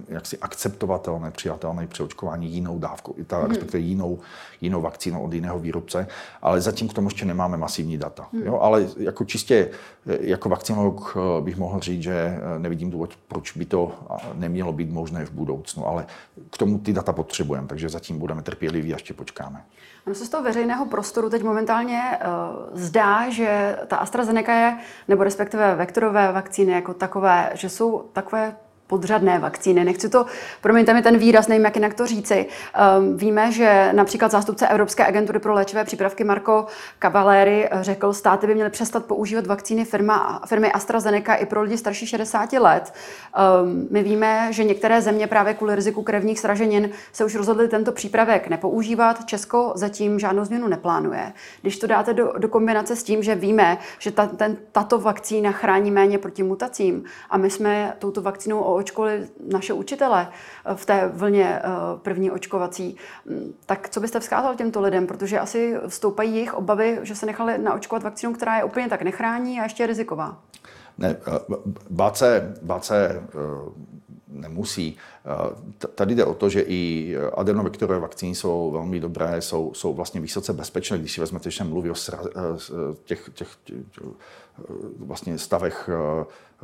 jaksi akceptovatelné, přijatelné přeočkování jinou dávkou, ta, hmm. respektive jinou, jinou vakcínou od jiného výrobce, ale zatím k tomu ještě nemáme masivní data. Hmm. Jo, ale jako čistě jako vakcinolog bych mohl říct, že nevidím důvod, proč by to nemělo být možné v budoucnu, ale k tomu ty data potřebujeme, takže zatím budeme trpěliví a ještě počkáme. Ono se z toho veřejného prostoru teď momentálně uh, zdá, že ta AstraZeneca je, nebo respektive vektorové vakcíny jako takové, že jsou takové podřadné vakcíny. Nechci to, promiňte mi ten výraz, nevím, jak jinak to říci. Um, víme, že například zástupce Evropské agentury pro léčivé přípravky Marco Cavaleri řekl, státy by měly přestat používat vakcíny firma, firmy AstraZeneca i pro lidi starší 60 let. Um, my víme, že některé země právě kvůli riziku krevních sraženin se už rozhodly tento přípravek nepoužívat. Česko zatím žádnou změnu neplánuje. Když to dáte do, do kombinace s tím, že víme, že ta, ten, tato vakcína chrání méně proti mutacím a my jsme touto vakcínou očkovali naše učitele eh, v té vlně eh, první očkovací. Mm, tak co byste vzkázal těmto lidem? Protože asi stoupají jejich obavy, že se nechali naočkovat vakcínou, která je úplně tak nechrání a ještě je riziková. Ne, eh, bát se nemusí. Tady jde o to, že i adenovektorové vakcíny jsou velmi dobré, jsou, jsou vlastně vysoce bezpečné. Když si vezmete, že mluví o sra, těch, těch, těch vlastně stavech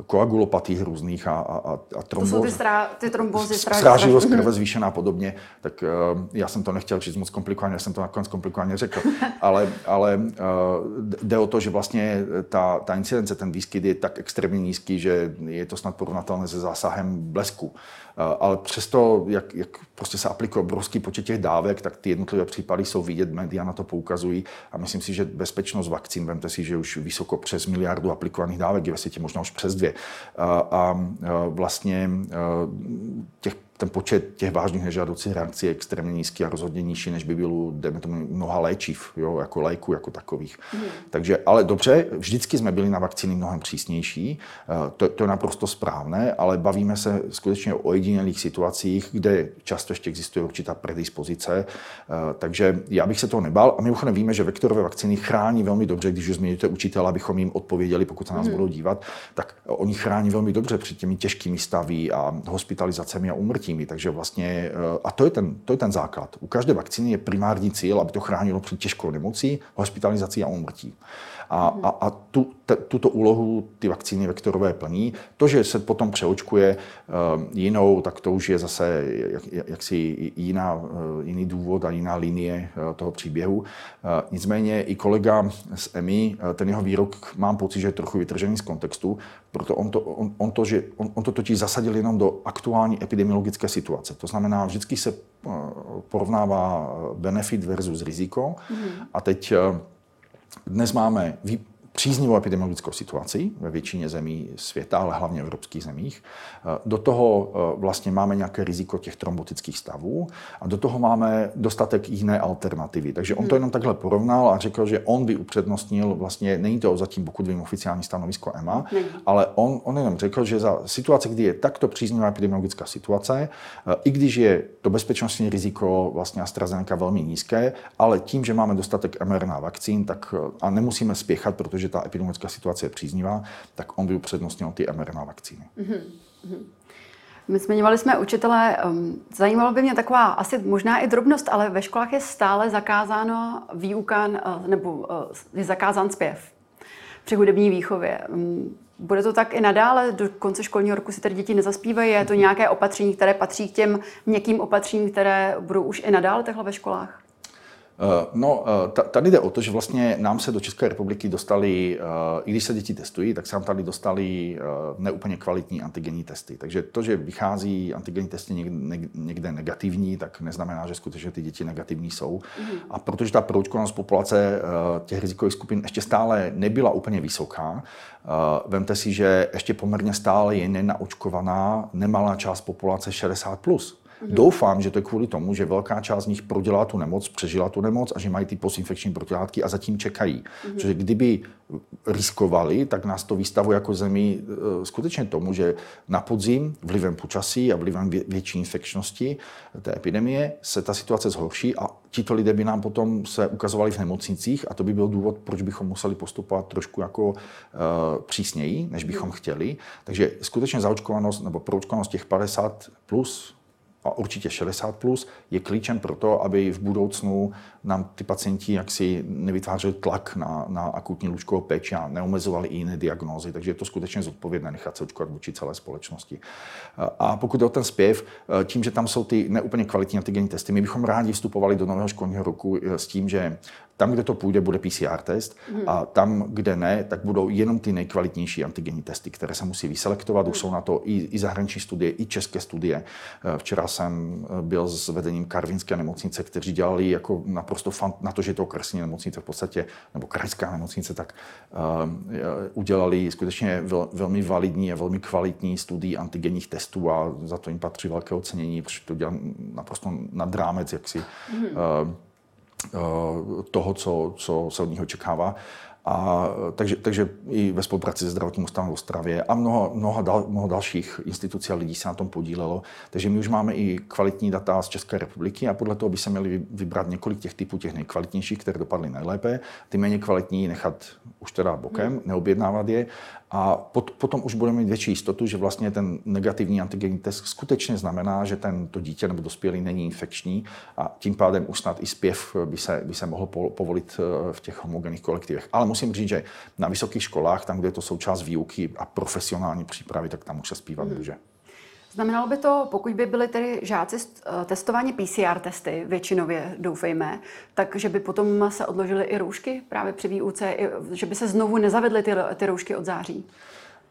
koagulopatí různých a, a, a trombóz. To jsou ty, strá, ty trombózy, stráživost krve zvýšená a podobně, tak já jsem to nechtěl říct moc komplikovaně, já jsem to nakonec komplikovaně řekl, [LAUGHS] ale, ale jde o to, že vlastně ta, ta incidence, ten výskyt je tak extrémně nízký, že je to snad porovnatelné se zásahem blesku. Uh, ale přesto, jak, jak prostě se aplikuje obrovský počet těch dávek, tak ty jednotlivé případy jsou vidět, média na to poukazují a myslím si, že bezpečnost vakcín, vemte si, že už vysoko přes miliardu aplikovaných dávek je ve světě možná už přes dvě. A, a vlastně těch ten počet těch vážných nežádoucích reakcí je extrémně nízký a rozhodně nižší, než by bylo, dejme tomu, mnoha léčiv, jo, jako léku jako takových. Mm. Takže, ale dobře, vždycky jsme byli na vakcíny mnohem přísnější, eh, to, to je naprosto správné, ale bavíme se skutečně o ojedinělých situacích, kde často ještě existuje určitá predispozice, eh, takže já bych se toho nebál. A mimochodem víme, že vektorové vakcíny chrání velmi dobře, když už změníte učitele, abychom jim odpověděli, pokud se nás mm. budou dívat, tak oni chrání velmi dobře před těmi těžkými stavy a hospitalizacemi a umrtí vakcíny. Takže vlastně, eh, a to je, ten, to je ten základ. U každé vakcíny je primární cíl, aby to chránilo před těžkou nemocí, hospitalizací a umrtí. A, a, a tu, te, tuto úlohu ty vakcíny vektorové plní. To, že se potom přeočkuje uh, jinou, tak to už je zase jak, jaksi jiná, uh, jiný důvod a jiná linie uh, toho příběhu. Uh, nicméně i kolega z EMI, uh, ten jeho výrok mám pocit, že je trochu vytržený z kontextu, proto on to, on, on to, že, on, on to totiž zasadil jenom do aktuální epidemiologické situace. To znamená, vždycky se porovnává benefit versus riziko. Mm-hmm. A teď dnes máme příznivou epidemiologickou situaci ve většině zemí světa, ale hlavně v evropských zemích. Do toho e, vlastně máme nějaké riziko těch trombotických stavů a do toho máme dostatek jiné alternativy. Takže on to hmm. jenom takhle porovnal a řekl, že on by upřednostnil, vlastně není to zatím, pokud vím, oficiální stanovisko EMA, ale on, on jenom řekl, že za situace, kdy je takto příznivá epidemiologická situace, e, i když je to bezpečnostní riziko vlastně AstraZeneca velmi nízké, ale tím, že máme dostatek mRNA vakcín, tak a nemusíme spěchat, protože ta epidemiologická situace je příznivá, tak on by upřednostnil ty mRNA vakcíny. Mm-hmm. My zmiňovali jsme učitele. Um, zajímalo by mě taková asi možná i drobnost, ale ve školách je stále zakázáno výuka uh, nebo uh, je zakázán zpěv při hudební výchově. Um, bude to tak i nadále? Do konce školního roku si tedy děti nezaspívají? Je to nějaké opatření, které patří k těm měkkým opatřením, které budou už i nadále takhle ve školách? Eh, no, eh, tady jde o to, že vlastně nám se do České republiky dostali, eh, i když se děti testují, tak se nám tady dostali neúplně kvalitní antigenní testy. Takže to, že vychází antigenní testy někde negativní, tak neznamená, že skutečně ty děti negativní jsou. Mm-hmm. A protože ta proočkovanost populace těch rizikových skupin ještě stále nebyla úplně vysoká, vemte si, že ještě poměrně stále je nenaočkovaná nemalá část populace 60+. Plus. Mm-hmm. Doufám, že to je kvůli tomu, že velká část z nich prodělá tu nemoc, přežila tu nemoc a že mají ty postinfekční protilátky a zatím čekají. Mm-hmm. Protože kdyby riskovali, tak nás to vystavuje jako zemi e, skutečně tomu, že na podzim vlivem počasí a vlivem větší infekčnosti té epidemie se ta situace zhorší a tito lidé by nám potom se ukazovali v nemocnicích a to by byl důvod, proč bychom museli postupovat trošku jako uh, přísněji, než bychom chtěli. Takže skutečně zaočkovanost nebo proočkovanost těch 50 plus a určitě 60 plus je klíčem pro to, aby v budoucnu nám ty pacienti jaksi nevytvářeli tlak na, na akutní lůžkovou péči a neomezovali i jiné diagnózy. Takže je to skutečně zodpovědné nechat se očkovat vůči celé společnosti. A pokud jde o ten zpěv, tím, že tam jsou ty neúplně kvalitní antigenní testy, my bychom rádi vstupovali do nového školního roku s tím, že tam, kde to půjde, bude PCR test hmm. a tam, kde ne, tak budou jenom ty nejkvalitnější antigenní testy, které se musí vyselektovat. Už jsou na to i, i zahraniční studie, i české studie. Včera jsem byl s vedením Karvinské nemocnice, kteří dělali jako naprosto fant, na to, že je to okresní nemocnice v podstatě, nebo krajská nemocnice, tak uh, udělali skutečně vel, velmi validní a velmi kvalitní studii antigenních testů a za to jim patří velké ocenění, protože to dělá naprosto nad rámec jaksi mm. uh, toho, co, co se od nich očekává. A, takže, takže i ve spolupráci se zdravotním ústavem v Ostravě a mnoho, mnoho, dal, mnoho dalších institucí a lidí se na tom podílelo. Takže my už máme i kvalitní data z České republiky a podle toho by se měli vybrat několik těch typů těch nejkvalitnějších, které dopadly nejlépe. Ty méně kvalitní nechat už teda bokem, hmm. neobjednávat je a pot, potom už budeme mít větší jistotu, že vlastně ten negativní antigenní test skutečně znamená, že ten, to dítě nebo dospělý není infekční a tím pádem už snad i zpěv by se, by se mohl povolit eh, v těch homogenních kolektivech. Ale musím říct, že na vysokých školách, tam, kde je to součást výuky a profesionální přípravy, tak tam už se zpívat hmm. může. Znamenalo by to, pokud by byli tedy žáci eh, testováni PCR testy, většinově doufejme, takže by potom se odložily i roušky právě při výuce, že by se znovu nezavedly ty, ty roušky od září?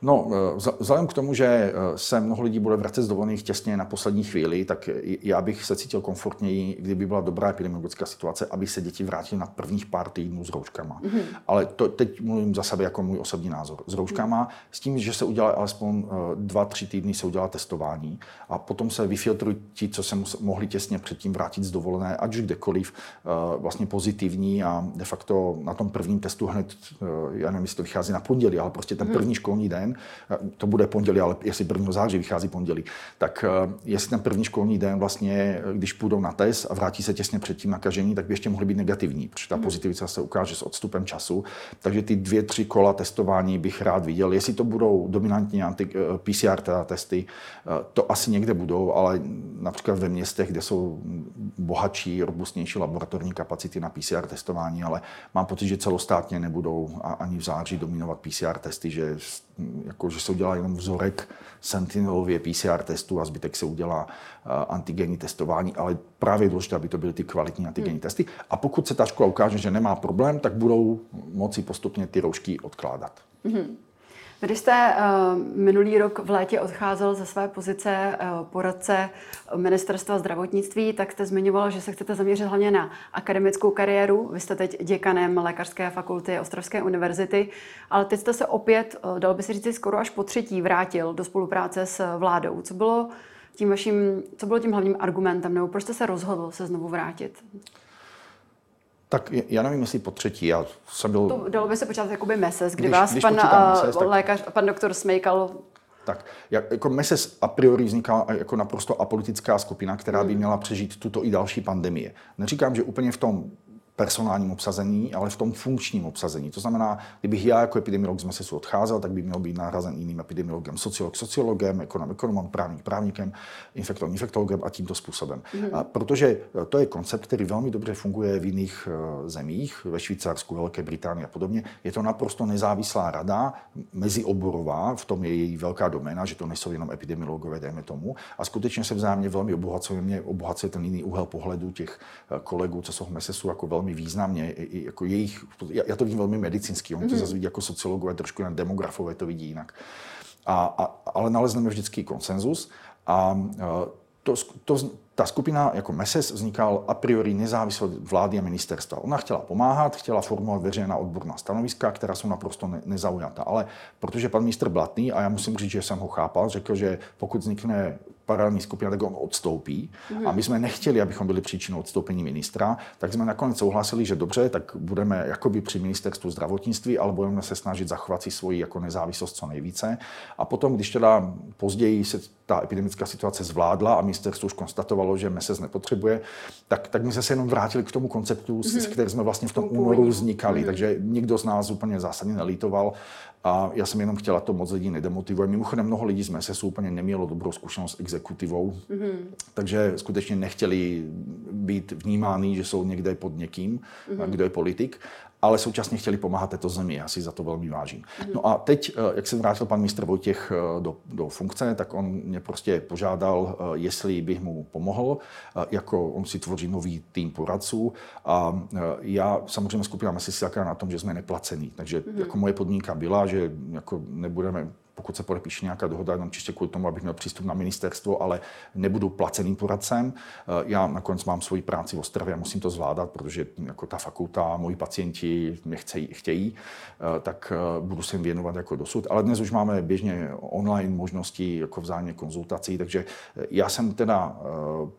No, eh, vzhledem k tomu, že eh, se mnoho lidí bude vracet z dovolených těsně na poslední chvíli, tak já bych se cítil komfortněji, kdyby byla dobrá epidemiologická situace, aby se děti vrátily na prvních pár týdnů s rouškama. Mm-hmm. Ale to teď mluvím za sebe jako můj osobní názor. S rouškama, mm-hmm. s tím, že se udělá alespoň eh, dva, tři týdny se udělá testování a potom se vyfiltrují ti, co se mohli těsně předtím vrátit z dovolené, ať už kdekoliv, vlastně pozitivní a de facto na tom prvním testu hned, já nevím, jestli to vychází na pondělí, ale prostě ten mm-hmm. první školní den den, to bude pondělí, ale jestli 1. září vychází pondělí, tak eh, jestli ten první školní den vlastně, když půjdou na test a vrátí se těsně před tím nakažení, tak by ještě mohly být negativní, protože ta mhm. pozitivita se ukáže s odstupem času. Takže ty dvě, tři kola testování bych rád viděl. Jestli to budou dominantní anti, eh, PCR teda testy, eh, to asi někde budou, ale například ve městech, kde jsou bohatší, robustnější laboratorní kapacity na PCR testování, ale mám pocit, že celostátně nebudou ani v září dominovat PCR testy, že jako, že se udělá jenom vzorek sentinelově PCR testu a zbytek se udělá uh, antigenní testování, ale právě je důležité, aby to byly ty kvalitní antigenní hmm. testy. A pokud se ta škola ukáže, že nemá problém, tak budou moci postupně ty roušky odkládat. Hmm. Když jste uh, minulý rok v létě odcházel ze své pozice uh, poradce ministerstva zdravotnictví, tak jste zmiňoval, že se chcete zaměřit hlavně na akademickou kariéru. Vy jste teď děkanem Lékařské fakulty Ostravské univerzity, ale teď jste se opět, uh, dal by se říct, skoro až po třetí vrátil do spolupráce s vládou. Co bylo tím vaším, co bylo tím hlavním argumentem, nebo proč jste se rozhodl se znovu vrátit? Tak já nevím, jestli po třetí. Já jsem byl... To dalo by se počítat jakoby meses, kdy když, vás když pan, meses, tak... lékař, pan doktor Smejkal tak jak, jako MESES a priori vzniká jako naprosto apolitická skupina, která by hmm. měla přežít tuto i další pandemie. Neříkám, že úplně v tom personálním obsazení, ale v tom funkčním obsazení. To znamená, kdybych já jako epidemiolog z MESESu odcházel, tak by měl být nahrazen jiným epidemiologem, sociolog sociologem, ekonom ekonomem, právník právníkem, infektolog infektologem a tímto způsobem. Mm. A protože to je koncept, který velmi dobře funguje v jiných eh, zemích, ve Švýcarsku, Velké Británii a podobně. Je to naprosto nezávislá rada, mezioborová, v tom je její velká doména, že to nejsou jenom epidemiologové, dejme tomu. A skutečně se vzájemně velmi obohacuje, mě obohacuje ten jiný úhel pohledu těch eh, kolegů, co jsou v MESESu jako velmi velmi významně. I, jako jejich, já, to vidím velmi medicínsky, oni to mm-hmm. zase vidí jako sociologové, trošku jen demografové to vidí jinak. A, a, ale nalezneme vždycky konsenzus a to, to, ta skupina jako MESES vznikal a priori nezávisle od vlády a ministerstva. Ona chtěla pomáhat, chtěla formulovat veřejná odborná stanoviska, která jsou naprosto ne, nezaujata. Ale protože pan ministr Blatný, a já musím říct, že jsem ho chápal, řekl, že pokud vznikne paralelní skupina, tak on odstoupí. Mm. A my jsme nechtěli, abychom byli příčinou odstoupení ministra, tak jsme nakonec souhlasili, že dobře, tak budeme jakoby při ministerstvu zdravotnictví, ale budeme se snažit zachovat si svoji jako nezávislost co nejvíce. A potom, když teda později se ta epidemická situace zvládla a ministerstvo už konstatovalo, že MESES nepotřebuje, tak, tak my jsme se jenom vrátili k tomu konceptu, mm-hmm. s mhm. kterým jsme vlastně v tom únoru vznikali. Mm-hmm. Takže nikdo z nás úplně zásadně nelítoval a já jsem jenom chtěla to moc lidí nedemotivuje. Mimochodem mnoho lidí z MESESu úplně nemělo dobrou zkušenost s exekutivou, mm-hmm. takže skutečně nechtěli být vnímáni, že jsou někde pod někým, mm-hmm. kdo je politik ale současně chtěli pomáhat této zemi. Já si za to velmi vážím. No a teď, eh, jak se vrátil pan ministr Vojtěch eh, do, do funkce, tak on mě prostě požádal, eh, jestli bych mu pomohl, jako on si tvoří nový tým poradců a já samozřejmě skupina si na tom, že jsme neplacení. Takže mm. jako moje podmínka byla, že jako nebudeme pokud se podepíše nějaká dohoda, jenom čistě kvůli tomu, abych měl přístup na ministerstvo, ale nebudu placeným poradcem. Eh, já nakonec mám svoji práci v Ostravě a musím to zvládat, protože jako ta fakulta, moji pacienti mě chcejí, chtějí, eh, tak eh, budu se jim věnovat jako dosud. Ale dnes už máme běžně online možnosti jako vzájemně konzultací, takže já jsem teda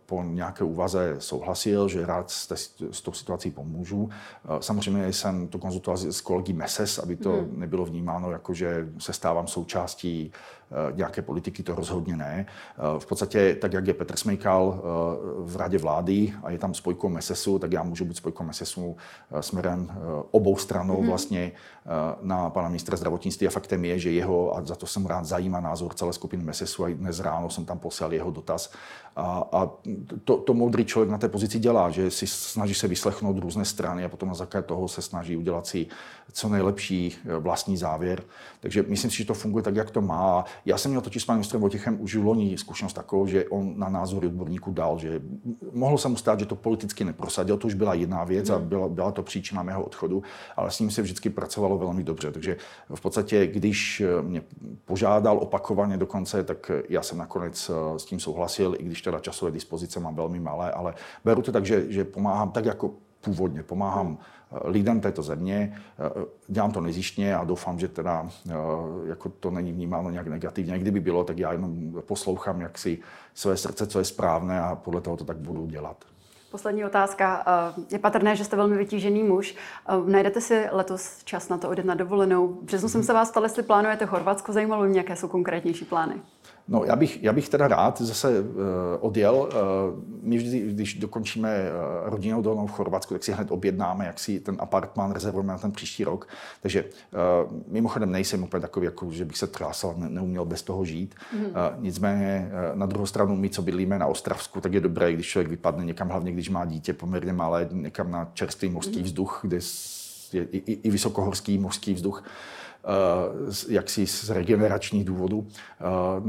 po nějaké úvaze souhlasil, že rád s, s tou situací pomůžu. Samozřejmě jsem to konzultoval s kolegy MESES, aby to hmm. nebylo vnímáno jako, že se stávám součástí součástí eh, nějaké politiky, to rozhodně ne. Eh, v podstatě, tak jak je Petr Smejkal eh, v radě vlády a je tam spojkou MESESu, tak já můžu být spojkou MESESu směrem obou stranou mm-hmm. vlastně na pana ministra zdravotnictví. A faktem je, že jeho, a za to jsem rád, zajímá názor celé skupiny MESESu a dnes ráno jsem tam poslal jeho dotaz. A, a to, to moudrý člověk na té pozici dělá, že si snaží se vyslechnout různé strany a potom na základě toho se snaží udělat si co nejlepší vlastní závěr. Takže myslím si, že to funguje tak, jak to má. Já jsem měl totiž s panem ministrem Vojtěchem už v loni zkušenost takovou, že on na názory odborníků dal, že mohlo se mu stát, že to politicky neprosadil, to už byla jedna věc a byla, byla to příčina mého odchodu, ale s ním se vždycky pracovalo velmi dobře. Takže v podstatě, když mě požádal opakovaně dokonce, tak já jsem nakonec eh, s tím souhlasil, i když teda časové dispozice mám velmi malé, ale beru to tak, že, že pomáhám tak jako původně, pomáhám lidem této země. Eh, dělám to nezištně a doufám, že teda eh, jako to není vnímáno nějak negativně. Kdyby bylo, tak já jenom poslouchám jak si své srdce, co je správné a podle toho to tak budu dělat. Poslední otázka. Eh, je patrné, že jste velmi vytížený muž. Najdete si letos čas na to odjet na dovolenou? Březnu jsem se vás ptal, jestli plánujete Chorvatsko. Zajímalo mě, jaké jsou konkrétnější plány. No, já bych, já bych teda rád zase uh, odjel. Uh, my vždy, když dokončíme uh, rodinnou dolnou v Chorvatsku, tak si hned objednáme, jak si ten apartmán rezervujeme na ten příští rok. Takže uh, mimochodem nejsem úplně takový, jako, že bych se trásal, ne, neuměl bez toho žít. Mm. Uh, nicméně uh, na druhou stranu my, co bydlíme na Ostravsku, tak je dobré, když člověk vypadne někam, hlavně když má dítě poměrně malé, někam na čerstvý mořský mm. vzduch, kde je i, i, i vysokohorský mořský vzduch. Eh, jaksi z regeneračních důvodů eh,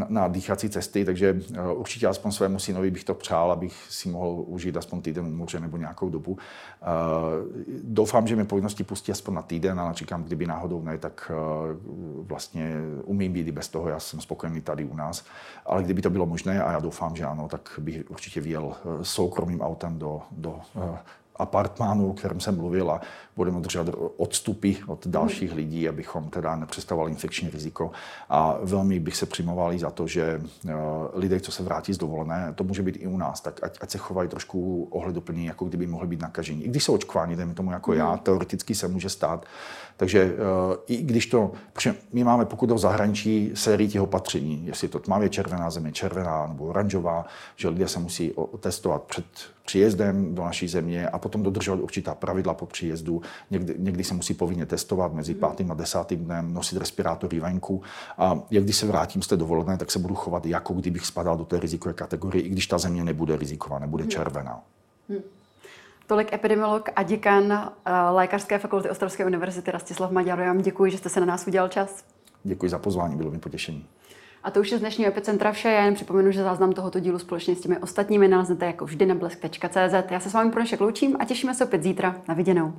na, dýchací cesty, takže eh, určitě aspoň svému synovi bych to přál, abych si mohl užít aspoň týden moře nebo nějakou dobu. Doufám, že mi povinnosti pustí aspoň na týden, ale říkám, kdyby náhodou ne, tak vlastně umím být i bez toho, já jsem spokojený tady u nás. Ale kdyby to bylo možné, a já doufám, že ano, tak bych určitě vyjel soukromým autem do, do apartmánu, o kterém jsem mluvil a budeme držet odstupy od dalších lidí, abychom teda nepředstavovali infekční riziko. A velmi bych se přimoval za to, že eh, lidé, co se vrátí z dovolené, to může být i u nás, tak ať, ať se chovají trošku ohleduplně, jako kdyby mohli být nakažení. I když jsou očkováni, dejme tomu jako já, hmm. teoreticky se může stát. Takže uh, i když to, my máme pokud do zahraničí sérii těch opatření, jestli to tmavě červená země, červená nebo oranžová, že lidé se musí testovat před příjezdem do naší země a potom dodržovat určitá pravidla po příjezdu. Někdy, někdy se musí povinně testovat mezi pátým a desátým dnem, nosit respirátory venku. A jak když se vrátím z té dovolené, tak se budu chovat, jako kdybych spadal do té rizikové kategorie, i když ta země nebude riziková, nebude červená. Hmm. Tolik epidemiolog a děkan eh, Lékařské fakulty Ostravské univerzity Rastislav Maďar. Já vám děkuji, že jste se na nás udělal čas. Děkuji za pozvání, bylo mi potěšení. A to už je z dnešního epicentra vše. Já jen připomenu, že záznam tohoto dílu společně s těmi ostatními naleznete jako vždy na blesk.cz. Já se s vámi pro dnešek loučím a těšíme se opět zítra. Na viděnou.